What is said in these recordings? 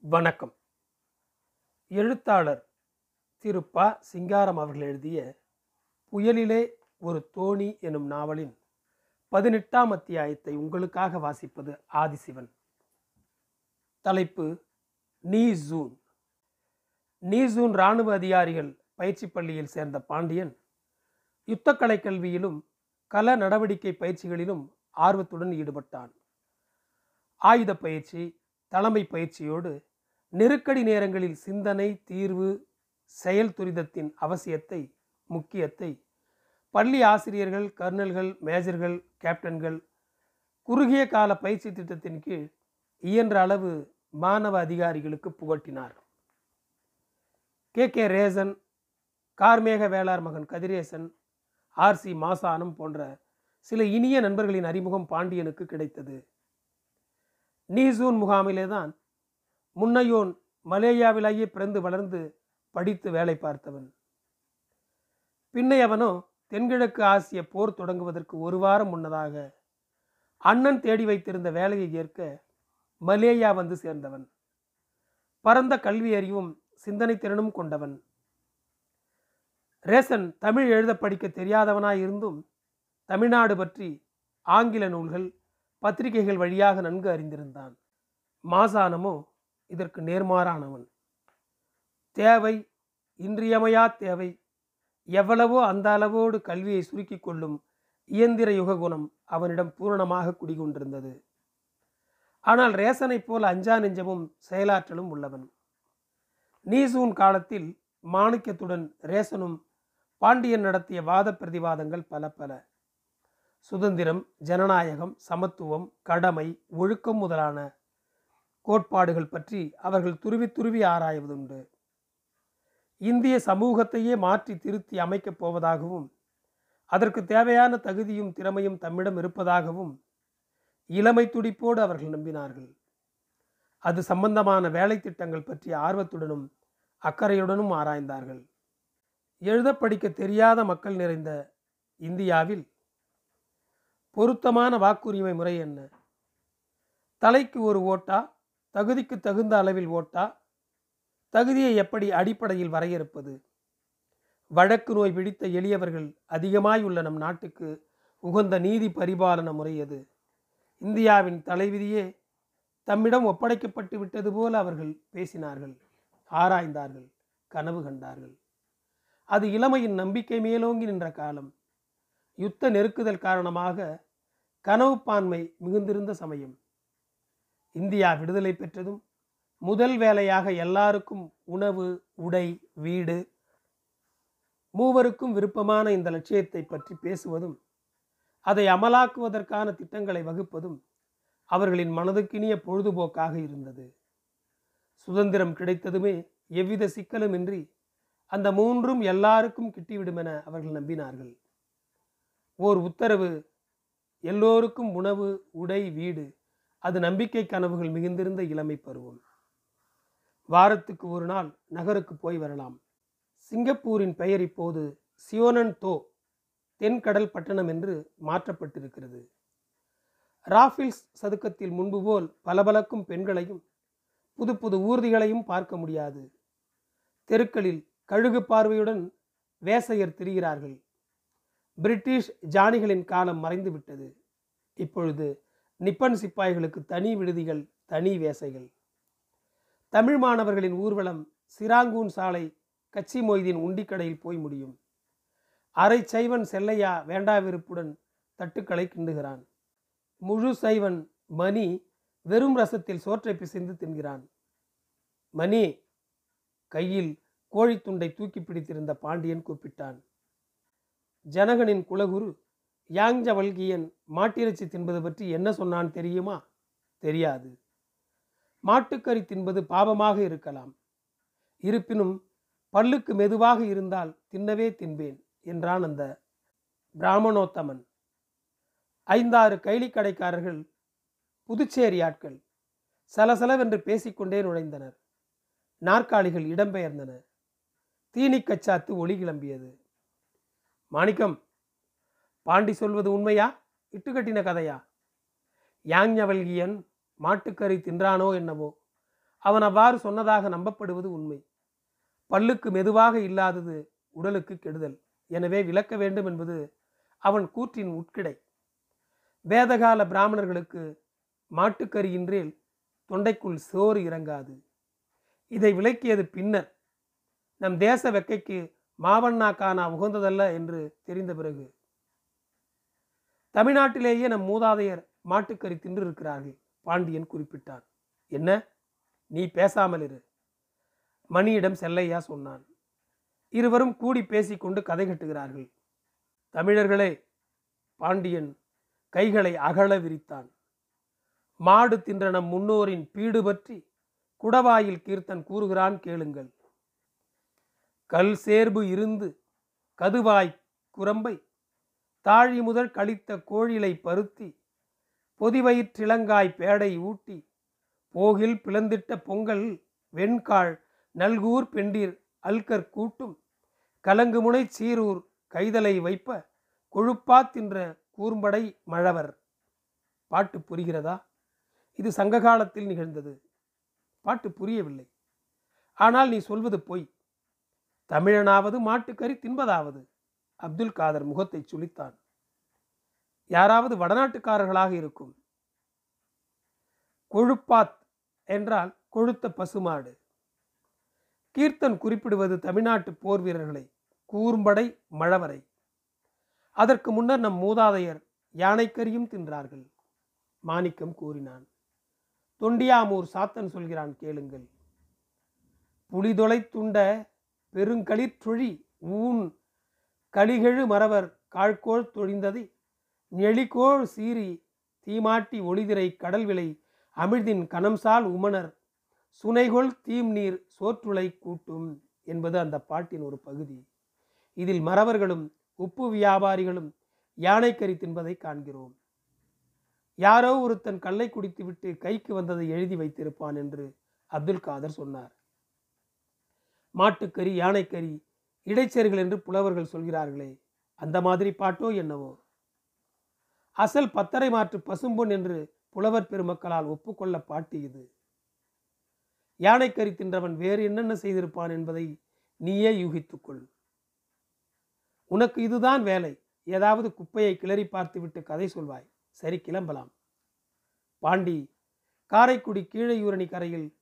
வணக்கம். எழுத்தாளர் திரு ப. சிங்காரம் அவர்கள் எழுதிய புயலிலே ஒரு தோணி எனும் நாவலின் பதினெட்டாம் அத்தியாயத்தை உங்களுக்காக வாசிப்பது ஆதிசிவன். தலைப்பு நீ ஜூன் நீ ஜூன் இராணுவ அதிகாரிகள் பயிற்சி பள்ளியில் சேர்ந்த பாண்டியன் யுத்தக்கலை கல்வியிலும் கல நடவடிக்கை பயிற்சிகளிலும் ஆர்வத்துடன் ஈடுபட்டான். ஆயுத பயிற்சி தலைமை பயிற்சியோடு நெருக்கடி நேரங்களில் சிந்தனை தீர்வு செயல் துரிதத்தின் அவசியத்தை முக்கியத்தை பள்ளி ஆசிரியர்கள் கர்னல்கள் மேஜர்கள் கேப்டன்கள் குறுகிய கால பயிற்சி திட்டத்தின் கீழ் இயன்ற அளவு மாணவ அதிகாரிகளுக்கு புகட்டினார். கே. கே. ரேசன் கார்மேக வேளார் மகன் கதிரேசன் ஆர்சி மாசானம் போன்ற சில இனிய நண்பர்களின் அறிமுகம் பாண்டியனுக்கு கிடைத்தது. நீசூன் முகாமிலே தான் முன்னையோன் மலேயாவிலேயே பிறந்து வளர்ந்து படித்து வேலை பார்த்தவன். பின்னை அவனோ தென்கிழக்கு ஆசிய போர் தொடங்குவதற்கு ஒரு வாரம் முன்னதாக அண்ணன் தேடி வைத்திருந்த வேலையை ஏற்க மலேயா வந்து சேர்ந்தவன். பரந்த கல்வி அறிவும் சிந்தனை திறனும் கொண்டவன். ரேசன் தமிழ் எழுத படிக்க தெரியாதவனாயிருந்தும் தமிழ்நாடு பற்றி ஆங்கில நூல்கள் பத்திரிகைகள் வழியாக நன்கு அறிந்திருந்தான். மாசானமோ இதற்கு நேர்மாறானவன். தேவை இன்றியமையா தேவை. எவ்வளவோ அந்த அளவோடு கல்வியை சுருக்கிக் கொள்ளும் இயந்திர யுக குணம் அவனிடம் பூரணமாக குடிகொண்டிருந்தது. ஆனால் ரேசனைப் போல் அஞ்சா நெஞ்சமும் செயலாற்றலும் உள்ளவன். நீசூன் காலத்தில் மாணிக்கத்துடன் ரேசனும் பாண்டியன் நடத்திய வாத பிரதிவாதங்கள் பல பல. சுதந்திரம் ஜனநாயகம் சமத்துவம் கடமை ஒழுக்கம் முதலான கோட்பாடுகள் பற்றி அவர்கள் துருவி துருவி ஆராய்வதுண்டு. இந்திய சமூகத்தையே மாற்றி திருத்தி அமைக்கப் போவதாகவும் அதற்கு தேவையான தகுதியும் திறமையும் தம்மிடம் இருப்பதாகவும் இளமை துடிப்போடு அவர்கள் நம்பினார்கள். அது சம்பந்தமான வேலை திட்டங்கள் பற்றி ஆர்வத்துடனும் அக்கறையுடனும் ஆராய்ந்தார்கள். எழுத படிக்க தெரியாத மக்கள் நிறைந்த இந்தியாவில் பொருத்தமான வாக்குரிமை முறை என்ன? தலைக்கு ஒரு ஓட்டா தகுதிக்கு தகுந்த அளவில் ஓட்டா தகுதியை எப்படி அடிப்படையில் வரையறுப்பது? வழக்கு நோய் பிடித்த எளியவர்கள் அதிகமாய் உள்ள நம் நாட்டுக்கு உகந்த நீதி பரிபாலன முறை அது இந்தியாவின் தலைவிதியே தம்மிடம் ஒப்படைக்கப்பட்டு விட்டது போல அவர்கள் பேசினார்கள் ஆராய்ந்தார்கள் கனவு கண்டார்கள். அது இளமையின் நம்பிக்கை மேலோங்கி நின்ற காலம். யுத்த நெருக்குதல் காரணமாக கனவுப்பான்மை மிகுந்திருந்த சமயம். இந்தியா விடுதலை பெற்றதும் முதல் வேலையாக எல்லாருக்கும் உணவு உடை வீடு மூவருக்கும் விருப்பமான இந்த லட்சியத்தை பற்றி பேசுவதும் அதை அமலாக்குவதற்கான திட்டங்களை வகுப்பதும் அவர்களின் மனதுக்கினிய பொழுதுபோக்காக இருந்தது. சுதந்திரம் கிடைத்ததுமே எவ்வித சிக்கலுமின்றி அந்த மூன்றும் எல்லாருக்கும் கிட்டிவிடும் என அவர்கள் நம்பினார்கள். ஓர் உத்தரவு எல்லோருக்கும் உணவு உடை வீடு அது நம்பிக்கை கனவுகள் மிகுந்திருந்த இளமை பருவம். வாரத்துக்கு ஒரு நாள் நகருக்கு போய் வரலாம். சிங்கப்பூரின் பெயர் இப்போது சியோனன் தோ தென்கடல் பட்டணம் என்று மாற்றப்பட்டிருக்கிறது. ராஃபில்ஸ் சதுக்கத்தில் முன்பு போல் பளபளக்கும் பெண்களையும் புது புது ஊர்திகளையும் பார்க்க முடியாது. தெருக்களில் கழுகு பார்வையுடன் வேசையர் திரிகிறார்கள். பிரிட்டிஷ் ஜானிகளின் காலம் மறைந்துவிட்டது. இப்பொழுது நிப்பன் சிப்பாய்களுக்கு தனி விடுதிகள் தனி வேசைகள். தமிழ் மாணவர்களின் ஊர்வலம் சிராங்கூன் சாலை கச்சி மொய்தீன் உண்டிக்கடையில் போய் முடியும். அரை சைவன் செல்லையா வேண்டாவிருப்புடன் தட்டுக்களை கிண்டுகிறான். முழு சைவன் மணி வெறும் ரசத்தில் சோற்றை பிசைந்து தின்கிறான். மணி கையில் கோழித்துண்டை தூக்கி பிடித்திருந்த பாண்டியன் கூப்பிட்டான். ஜனகனின் குலகுரு யாங்ஜவல்கியன் மாட்டிறைச்சி தின்பது பற்றி என்ன சொன்னான் தெரியுமா? தெரியாது. மாட்டுக்கறி தின்பது பாவமாக இருக்கலாம். இருப்பினும் பல்லுக்கு மெதுவாக இருந்தால் தின்னவே தின்பேன் என்றான் அந்த பிராமணோத்தமன். ஐந்தாறு கைலி கடைக்காரர்கள் புதுச்சேரி ஆட்கள் சலசலவென்று பேசிக்கொண்டே நுழைந்தனர். நாற்காலிகள் இடம்பெயர்ந்தன. தீனிக்கச்சாத்து ஒளி கிளம்பியது. மாணிக்கம் பாண்டி சொல்வது உண்மையா? இட்டுக்கட்டின கதையா? யாஞ்ஞவல்கியன் மாட்டுக்கறி தின்றானோ என்னவோ அவன் அவ்வாறு சொன்னதாக நம்பப்படுவது உண்மை. பல்லுக்கு மெதுவாக இல்லாதது உடலுக்கு கெடுதல். எனவே விளக்க வேண்டும் என்பது அவன் கூற்றின் உட்கிடை. வேதகால பிராமணர்களுக்கு மாட்டுக்கறியின்றேல் தொண்டைக்குள் சோறு இறங்காது. இதை விளக்கியது பின்னர் நம் தேச வெக்கைக்கு மாவண்ணா கானா உகந்ததல்ல என்று தெரிந்த பிறகு தமிழ்நாட்டிலேயே நம் மூதாதையர் மாட்டுக்கறி தின்று இருக்கிறார்கள் பாண்டியன் குறிப்பிட்டான் என்ன? நீ பேசாமல் இரு. மணியிடம் செல்லையா சொன்னான். இருவரும் கூடி பேசிக்கொண்டு கதை கட்டுகிறார்கள். தமிழர்களே பாண்டியன் கைகளை அகல விரித்தான். மாடு தின்ற நம் முன்னோரின் பீடு பற்றி குடவாயில் கீர்த்தன் கூறுகிறான் கேளுங்கள். கல் சேர்பு இருந்து கதுவாய் குரம்பை தாழி முதல் கழித்த கோழிலை பருத்தி பொதிவயிற்றிலங்காய் பேடை ஊட்டி போகில் பிளந்திட்ட பொங்கல் வெண்காள் நல்கூர் பெண்டிர் அல்கர் கூட்டும் கலங்குமுனை சீரூர் கைதலை வைப்ப கொழுப்பா தின்ற கூர்ம்படை மழவர். பாட்டு புரிகிறதா? இது சங்ககாலத்தில் நிகழ்ந்தது. பாட்டு புரியவில்லை. ஆனால் நீ சொல்வது பொய். தமிழனாவது மாட்டுக்கறி தின்பதாவது. அப்துல் காதர் முகத்தை சுழித்தான். யாராவது வடநாட்டுக்காரர்களாக இருக்கும். கொழுப்பாத் என்றால் கொழுத்த பசுமாடு. கீர்த்தன் குறிப்பிடுவது தமிழ்நாட்டு போர் வீரர்களை கூர்ம்படை மழவரை. அதற்கு முன்னர் நம் மூதாதையர் யானைக்கரியும் தின்றார்கள். மாணிக்கம் கூறினான் தொண்டியாமூர் சாத்தன் சொல்கிறான் கேளுங்கள். புலிதொலை துண்ட பெருங்களிற்றொழி ஊன் களிகெழு மறவர் காழ்கோள் தொழிந்ததை நெளிகோள் சீறி தீமாட்டி ஒளிதிரை கடல் விலை அமிழ்தின் கணம்சால் உமனர் சுனைகொள் தீம் நீர் சோற்றுளை கூட்டும் என்பது அந்த பாட்டின் ஒரு பகுதி. இதில் மறவர்களும் உப்பு வியாபாரிகளும் யானைக்கறி தின்பதை காண்கிறோம். யாரோ ஒருத்தன் கல்லை குடித்துவிட்டு கைக்கு வந்ததை எழுதி வைத்திருப்பான் என்று அப்துல் காதர் சொன்னார். மாட்டுக்கறி யானைக்கறி இடைச்சேர்கள் என்று புலவர்கள் சொல்கிறார்களே அந்த மாதிரி பாட்டோ என்னவோ? அசல் பத்தரை மாற்று பசும்பொன் என்று புலவர் பெருமக்களால் ஒப்புக்கொள்ள பாட்டு இது. யானைக்கறி தின்றவன் வேறு என்னென்ன செய்திருப்பான் என்பதை நீயே யூகித்துக்கொள் உனக்கு இதுதான் வேலை. ஏதாவது குப்பையை கிளறி பார்த்துவிட்டு கதை சொல்வாய். சரி கிளம்பலாம். பாண்டி காரைக்குடி கீழையூரணி கரையில்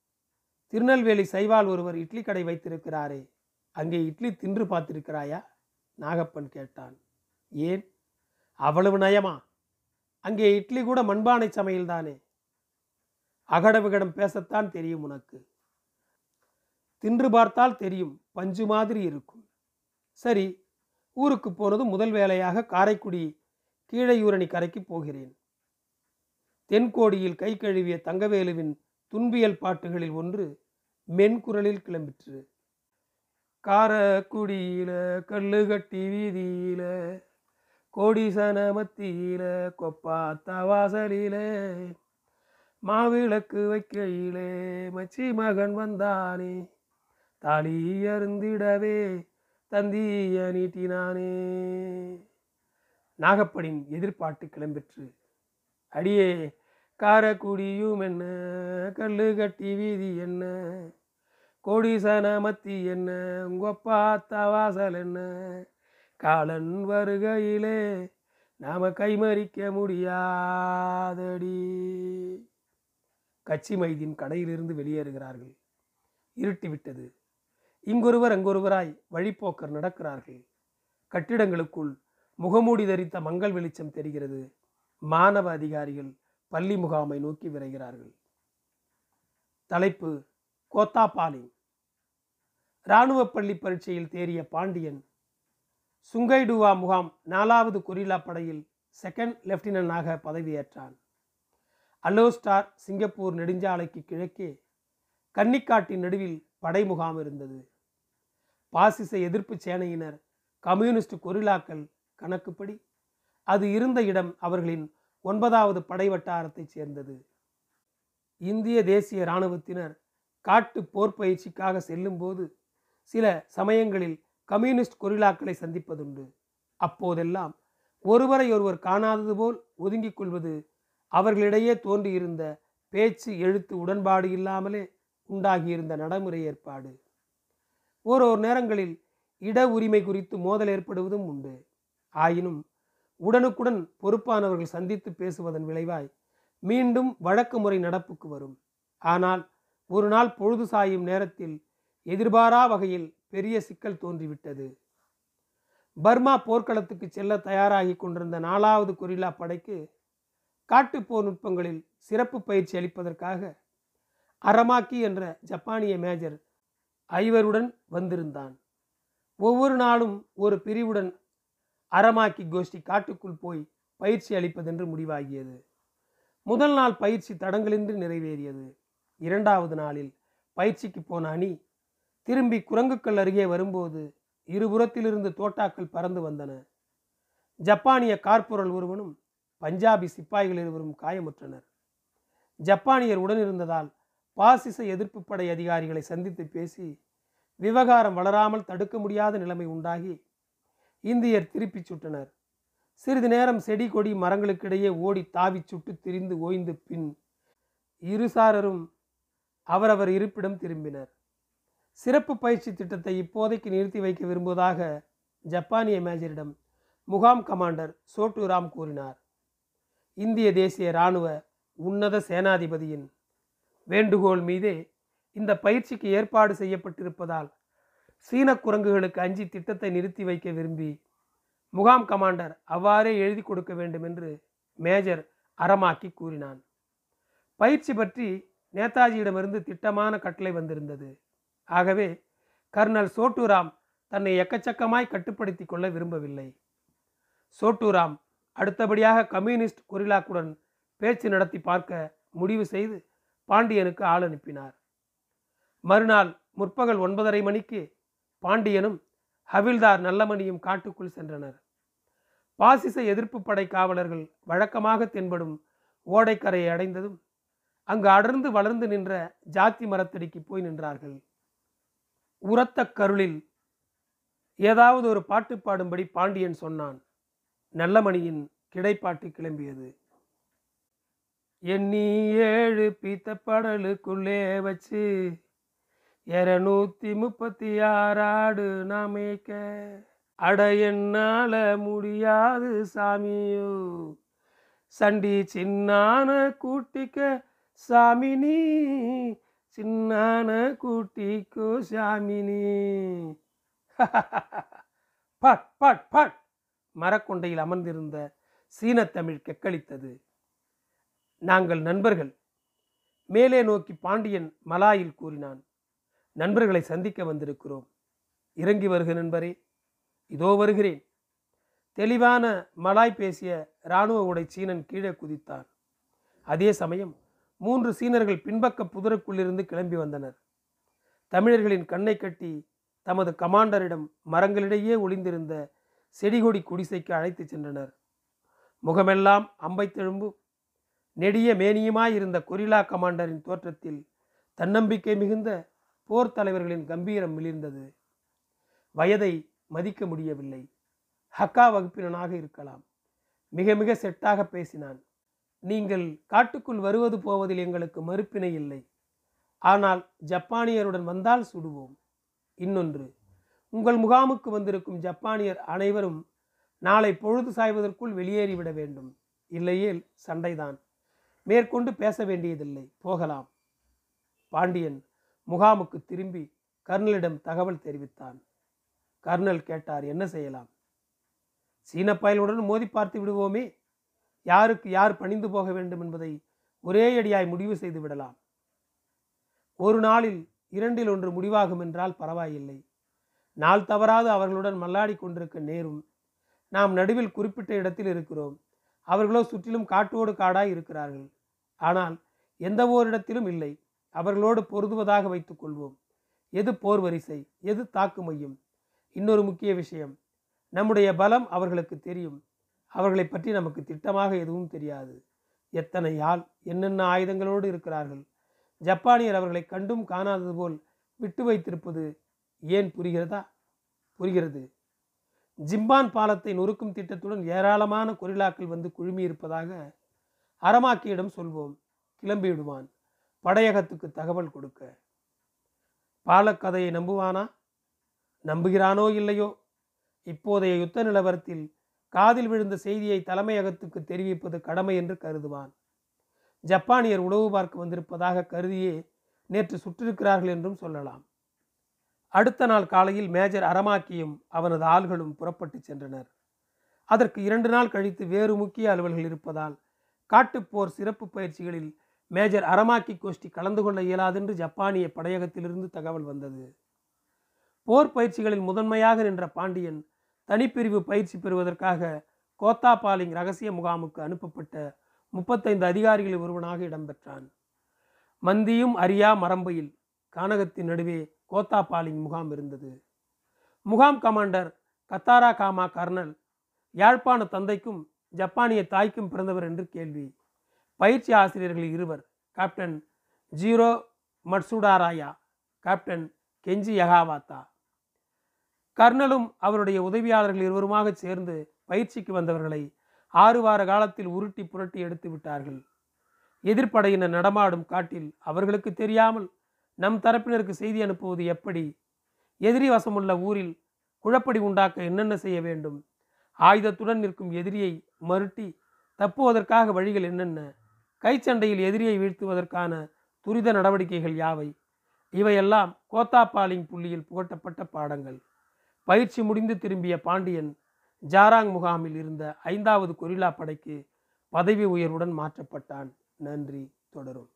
திருநெல்வேலி சைவால் ஒருவர் இட்லி கடை வைத்திருக்கிறாரே. அங்கே இட்லி தின்று பார்த்திருக்கிறாயா? நாகப்பன் கேட்டான். ஏன்? அவ்வளவு நயமா? அங்கே இட்லி கூட மண்பானை சமையல் தானே அகட விகடம் பேசத்தான் தெரியும் உனக்கு. தின்று பார்த்தால் தெரியும் பஞ்சு மாதிரி இருக்கும். சரி ஊருக்கு போனது முதல் வேலையாக காரைக்குடி கீழையூரணி கரைக்கு போகிறேன். தென்கோடியில் கை கழுவிய தங்கவேலுவின் துன்பியல் பாட்டுகளில் ஒன்று மென்குரலில் கிளம்பிற்று. காரக்குடியில கல்லு கட்டி வீதியில கோடிசன மத்தியில கொப்பாத்தா வாசலில மாவிளக்கு வைக்கையிலே மச்சி மகன் வந்தானே தாலி அருந்திடவே தந்திய நீட்டினானே. நாகப்படின் எதிர்பாட்டு கிளம்பிற்று அடியே காரக்குடியும் என்ன? கல்லு கட்டி வீதி என்ன? கோடிசன மத்தி என்ன? உங்கப்பா வாசல் என்ன? காலன் வருகையிலே நாம கைமறிக்க முடியாதடி. கட்சி மைதின் கடையிலிருந்து வெளியேறுகிறார்கள். இருட்டிவிட்டது. இங்கொருவர் அங்கொருவராய் வழிப்போக்கர் நடக்கிறார்கள். கட்டிடங்களுக்குள் முகமூடி தரித்த மங்கள் வெளிச்சம் தெரிகிறது. மாணவ அதிகாரிகள் பள்ளி முகாமை நோக்கி விரைகிறார்கள். தலைப்பு கோத்தாபாலி இராணுவ பள்ளி பரீட்சையில் தேறிய பாண்டியன் சுங்கைடுவா முகாம் நாலாவது கொரில்லா படையில் செகண்ட் லெப்டினன்டாக பதவியேற்றான். அலோஸ்டார் சிங்கப்பூர் நெடுஞ்சாலைக்கு கிழக்கே கன்னிக்காட்டின் நடுவில் படை முகாம் இருந்தது. பாசிச எதிர்ப்பு சேனையினர் கம்யூனிஸ்ட் கொரில்லாக்கள் கணக்குப்படி அது இருந்த இடம் அவர்களின் ஒன்பதாவது படை வட்டாரத்தைச் சேர்ந்தது. இந்திய தேசிய இராணுவத்தினர் காட்டு போர் பயிற்சிக்காக செல்லும்போது சில சமயங்களில் கம்யூனிஸ்ட் கொரில்லாக்களை சந்திப்பதுண்டு. அப்போதெல்லாம் ஒருவரை ஒருவர் காணாதது போல் ஒதுங்கிக் கொள்வது அவர்களிடையே தோன்றியிருந்த பேச்சு எழுத்து உடன்பாடு இல்லாமலே உண்டாகியிருந்த நடைமுறை ஏற்பாடு. ஓரோர் நேரங்களில் இட உரிமை குறித்து மோதல் ஏற்படுவதும் உண்டு. ஆயினும் உடனுக்குடன் பொறுப்பானவர்கள் சந்தித்து பேசுவதன் விளைவாய் மீண்டும் வழக்கு முறை நடப்புக்கு வரும். ஆனால் ஒரு நாள் பொழுது சாயும் நேரத்தில் எதிர்பாரா வகையில் பெரிய சிக்கல் தோன்றிவிட்டது. பர்மா போர்க்களத்துக்கு செல்ல தயாராகி கொண்டிருந்த நாலாவது கொரில்லா படைக்கு காட்டுப்போர் நுட்பங்களில் சிறப்பு பயிற்சி அளிப்பதற்காக அரமாக்கி என்ற ஜப்பானிய மேஜர் ஐவருடன் வந்திருந்தான். ஒவ்வொரு நாளும் ஒரு பிரிவுடன் அரமாக்கி கோஷ்டி காட்டுக்குள் போய் பயிற்சி அளிப்பதென்று முடிவாகியது. முதல் நாள் பயிற்சி தடங்களின்றி நிறைவேறியது. இரண்டாவது நாளில் பயிற்சிக்கு போன அணி திரும்பி குரங்குக்கள் அருகே வரும்போது இருபுறத்திலிருந்து தோட்டாக்கள் பறந்து வந்தன. ஜப்பானிய கார்பொரல் ஒருவனும் பஞ்சாபி சிப்பாய்கள் இருவரும் காயமுற்றனர். ஜப்பானியர் உடனிருந்ததால் பாசிச எதிர்ப்பு படை அதிகாரிகளை சந்தித்து பேசி விவகாரம் வளராமல் தடுக்க முடியாத நிலைமை உண்டாகி இந்தியர் திருப்பிச் சுட்டனர். சிறிது நேரம் செடி கொடி மரங்களுக்கிடையே ஓடி தாவி சுட்டு திரிந்து ஓய்ந்து பின் இருசாரரும் அவரவர் இருப்பிடம் திரும்பினர். சிறப்பு பயிற்சி திட்டத்தை இப்போதைக்கு நிறுத்தி வைக்க விரும்புவதாக ஜப்பானிய மேஜரிடம் முகாம் கமாண்டர் சோட்டு ராம் கூறினார். இந்திய தேசிய இராணுவ உன்னத சேனாதிபதியின் வேண்டுகோள் மீதே இந்த பயிற்சிக்கு ஏற்பாடு செய்யப்பட்டிருப்பதால் சீன குரங்குகளுக்கு அஞ்சி திட்டத்தை நிறுத்தி வைக்க விரும்பி முகாம் கமாண்டர் அவ்வாறே எழுதி கொடுக்க வேண்டும் என்று மேஜர் அறமாக்கி கூறினான். பயிற்சி பற்றி நேதாஜியிடமிருந்து திட்டமான கட்டளை வந்திருந்தது. ஆகவே கர்னல் சோட்டுராம் தன்னை எக்கச்சக்கமாய் கட்டுப்படுத்தி கொள்ள விரும்பவில்லை. சோட்டுராம் அடுத்தபடியாக கம்யூனிஸ்ட் கொரில்லாக்குடன் பேச்சு நடத்தி பார்க்க முடிவு செய்து பாண்டியனுக்கு ஆள் அனுப்பினார். மறுநாள் முற்பகல் ஒன்பதரை மணிக்கு பாண்டியனும் ஹவில்தார் நல்லமணியும் காட்டுக்குள் சென்றனர். பாசிச எதிர்ப்பு படை காவலர்கள் வழக்கமாக தென்படும் ஓடைக்கரையை அடைந்ததும் அங்கு அடர்ந்து வளர்ந்து நின்ற ஜாத்தி மரத்தடிக்கு போய் நின்றார்கள். உரத்த கருளில் ஏதாவது ஒரு பாட்டு பாடும்படி பாண்டியன் சொன்னான். நல்லமணியின் கிடைப்பாட்டு கிளம்பியது. எண்ணி ஏழு பீத்த படலுக்குள்ளே வச்சு இரநூத்தி முப்பத்தி ஆறாடு நாமேக்க அட என்னால முடியாது சாமியோ. சண்டி சின்னான கூட்டிக்க சாமினி சின்னான கூட்டிக்கோ சாமினி பட் பட் பட். மரக்கொண்டையில் அமர்ந்திருந்த சீனத்தமிழ் கெக்களித்தது. நாங்கள் நண்பர்கள். மேலே நோக்கி பாண்டியன் மலாயில் கூறினான். நண்பர்களை சந்திக்க வந்திருக்கிறோம். இறங்கி வருக நண்பரே. இதோ வருகிறேன். தெளிவான மலாய் பேசிய இராணுவ உடை சீனன் கீழே குதித்தான். அதே சமயம் மூன்று சீனர்கள் பின்பக்க புதருக்குள்ளிருந்து கிளம்பி வந்தனர். தமிழர்களின் கண்ணை கட்டி தமது கமாண்டரிடம் மரங்களிடையே ஒளிந்திருந்த செடிகொடி குடிசைக்கு அழைத்துச் சென்றனர். முகமெல்லாம் அம்பைத்தெழும்பு. நெடிய மேனியுமாயிருந்த கொரில்லா கமாண்டரின் தோற்றத்தில் தன்னம்பிக்கை மிகுந்த போர் தலைவர்களின் கம்பீரம் மிளிர்ந்தது. வயதை மதிக்க முடியவில்லை. ஹக்கா வகுப்பினனாக இருக்கலாம். மிக மிக செட்டாக பேசினான். நீங்கள் காட்டுக்குள் வருவது போவதில் எங்களுக்கு மறுப்பினை இல்லை. ஆனால் ஜப்பானியருடன் வந்தால் சுடுவோம். இன்னொன்று உங்கள் முகாமுக்கு வந்திருக்கும் ஜப்பானியர் அனைவரும் நாளை பொழுது சாய்வதற்குள் வெளியேறிவிட வேண்டும். இல்லையேல் சண்டைதான். மேற்கொண்டு பேச வேண்டியதில்லை. போகலாம். பாண்டியன் முகாமுக்கு திரும்பி கர்னலிடம் தகவல் தெரிவித்தான். கர்னல் கேட்டார் என்ன செய்யலாம்? சீன பயலுடன் மோதி பார்த்து விடுவோமே. யாருக்கு யார் பணிந்து போக வேண்டும் என்பதை ஒரே அடியாய் முடிவு செய்து விடலாம். ஒரு நாளில் இரண்டில் ஒன்று முடிவாகும் என்றால் பரவாயில்லை. நாள் தவறாது அவர்களுடன் மல்லாடி கொண்டிருக்க நேரும். நாம் நடுவில் குறிப்பிட்ட இடத்தில் இருக்கிறோம். அவர்களோ சுற்றிலும் காட்டோடு காடாய் இருக்கிறார்கள். ஆனால் எந்த ஓரிடத்திலும் இல்லை. அவர்களோடு பொருதுவதாக வைத்துக் கொள்வோம். எது போர் வரிசை? எது தாக்கு மையம் இன்னொரு முக்கிய விஷயம். நம்முடைய பலம் அவர்களுக்கு தெரியும். அவர்களை பற்றி நமக்கு திட்டமாக எதுவும் தெரியாது. எத்தனை ஆள் என்னென்ன ஆயுதங்களோடு இருக்கிறார்கள்? ஜப்பானியர் அவர்களை கண்டும் காணாதது போல் விட்டு வைத்திருப்பது ஏன் புரிகிறதா? புரிகிறது. ஜிம்பான் பாலத்தை நொறுக்கும் திட்டத்துடன் ஏராளமான கொரில்லாக்கள் வந்து குழுமியிருப்பதாக அரமாக்கியிடம் சொல்வோம். கிளம்பிவிடுவான். படையகத்துக்கு தகவல் கொடுக்க. பாலக்கதையை நம்புவானா? நம்புகிறானோ இல்லையோ? இப்போதைய யுத்த நிலவரத்தில் காதில் விழுந்த செய்தியை தலைமையகத்துக்கு தெரிவிப்பது கடமை என்று கருதுவான். ஜப்பானியர் உணவு பார்க்க வந்திருப்பதாக கருதியே நேற்று சுற்றிருக்கிறார்கள் என்றும் சொல்லலாம். அடுத்த நாள் காலையில் மேஜர் அரமாக்கியும் அவனது ஆள்களும் புறப்பட்டு சென்றனர். அதற்கு இரண்டு நாள் கழித்து வேறு முக்கிய அலுவல்கள் இருப்பதால் காட்டுப்போர் சிறப்பு பயிற்சிகளில் மேஜர் அரமாக்கி கோஷ்டி கலந்து கொள்ள இயலாதென்று ஜப்பானிய படையகத்திலிருந்து தகவல் வந்தது. போர் பயிற்சிகளில் முதன்மையாக நின்ற பாண்டியன் தனிப்பிரிவு பயிற்சி பெறுவதற்காக கோத்தாபாலிங் ரகசிய முகாமுக்கு அனுப்பப்பட்ட முப்பத்தைந்து அதிகாரிகளில் ஒருவனாக இடம்பெற்றான். மந்தியும் அரியா மரம்பையில் கானகத்தின் நடுவே கோத்தாபாலிங் முகாம் இருந்தது. முகாம் கமாண்டர் கத்தாரா காமா கர்னல் யாழ்ப்பாண தந்தைக்கும் ஜப்பானிய தாய்க்கும் பிறந்தவர் என்று கேள்வி. பயிற்சி ஆசிரியர்கள் இருவர் கேப்டன் ஜீரோ மட்சுடாராயா கேப்டன் கெஞ்சி யகாவாத்தா. கர்னலும் அவருடைய உதவியாளர்கள் இருவருமாக சேர்ந்து பயிற்சிக்கு வந்தவர்களை ஆறு வார காலத்தில் உருட்டி புரட்டி எடுத்து விட்டார்கள். எதிர்ப்படையினர் நடமாடும் காட்டில் அவர்களுக்கு தெரியாமல் நம் தரப்பினருக்கு செய்தி அனுப்புவது எப்படி? எதிரி வசமுள்ள ஊரில் குழப்படி உண்டாக்க என்னென்ன செய்ய வேண்டும்? ஆயுதத்துடன் நிற்கும் எதிரியை மருட்டி தப்புவதற்காக வழிகள் என்னென்ன? கைச்சண்டையில் எதிரியை வீழ்த்துவதற்கான துரித நடவடிக்கைகள் யாவை? இவையெல்லாம் கோத்தாபாலிங் புள்ளியில் புகட்டப்பட்ட பாடங்கள். பயிற்சி முடிந்து திரும்பிய பாண்டியன் ஜாராங் முகாமில் இருந்த ஐந்தாவது கொரில்லா படைக்கு பதவி உயர்வுடன் மாற்றப்பட்டான். நன்றி தொடரும்.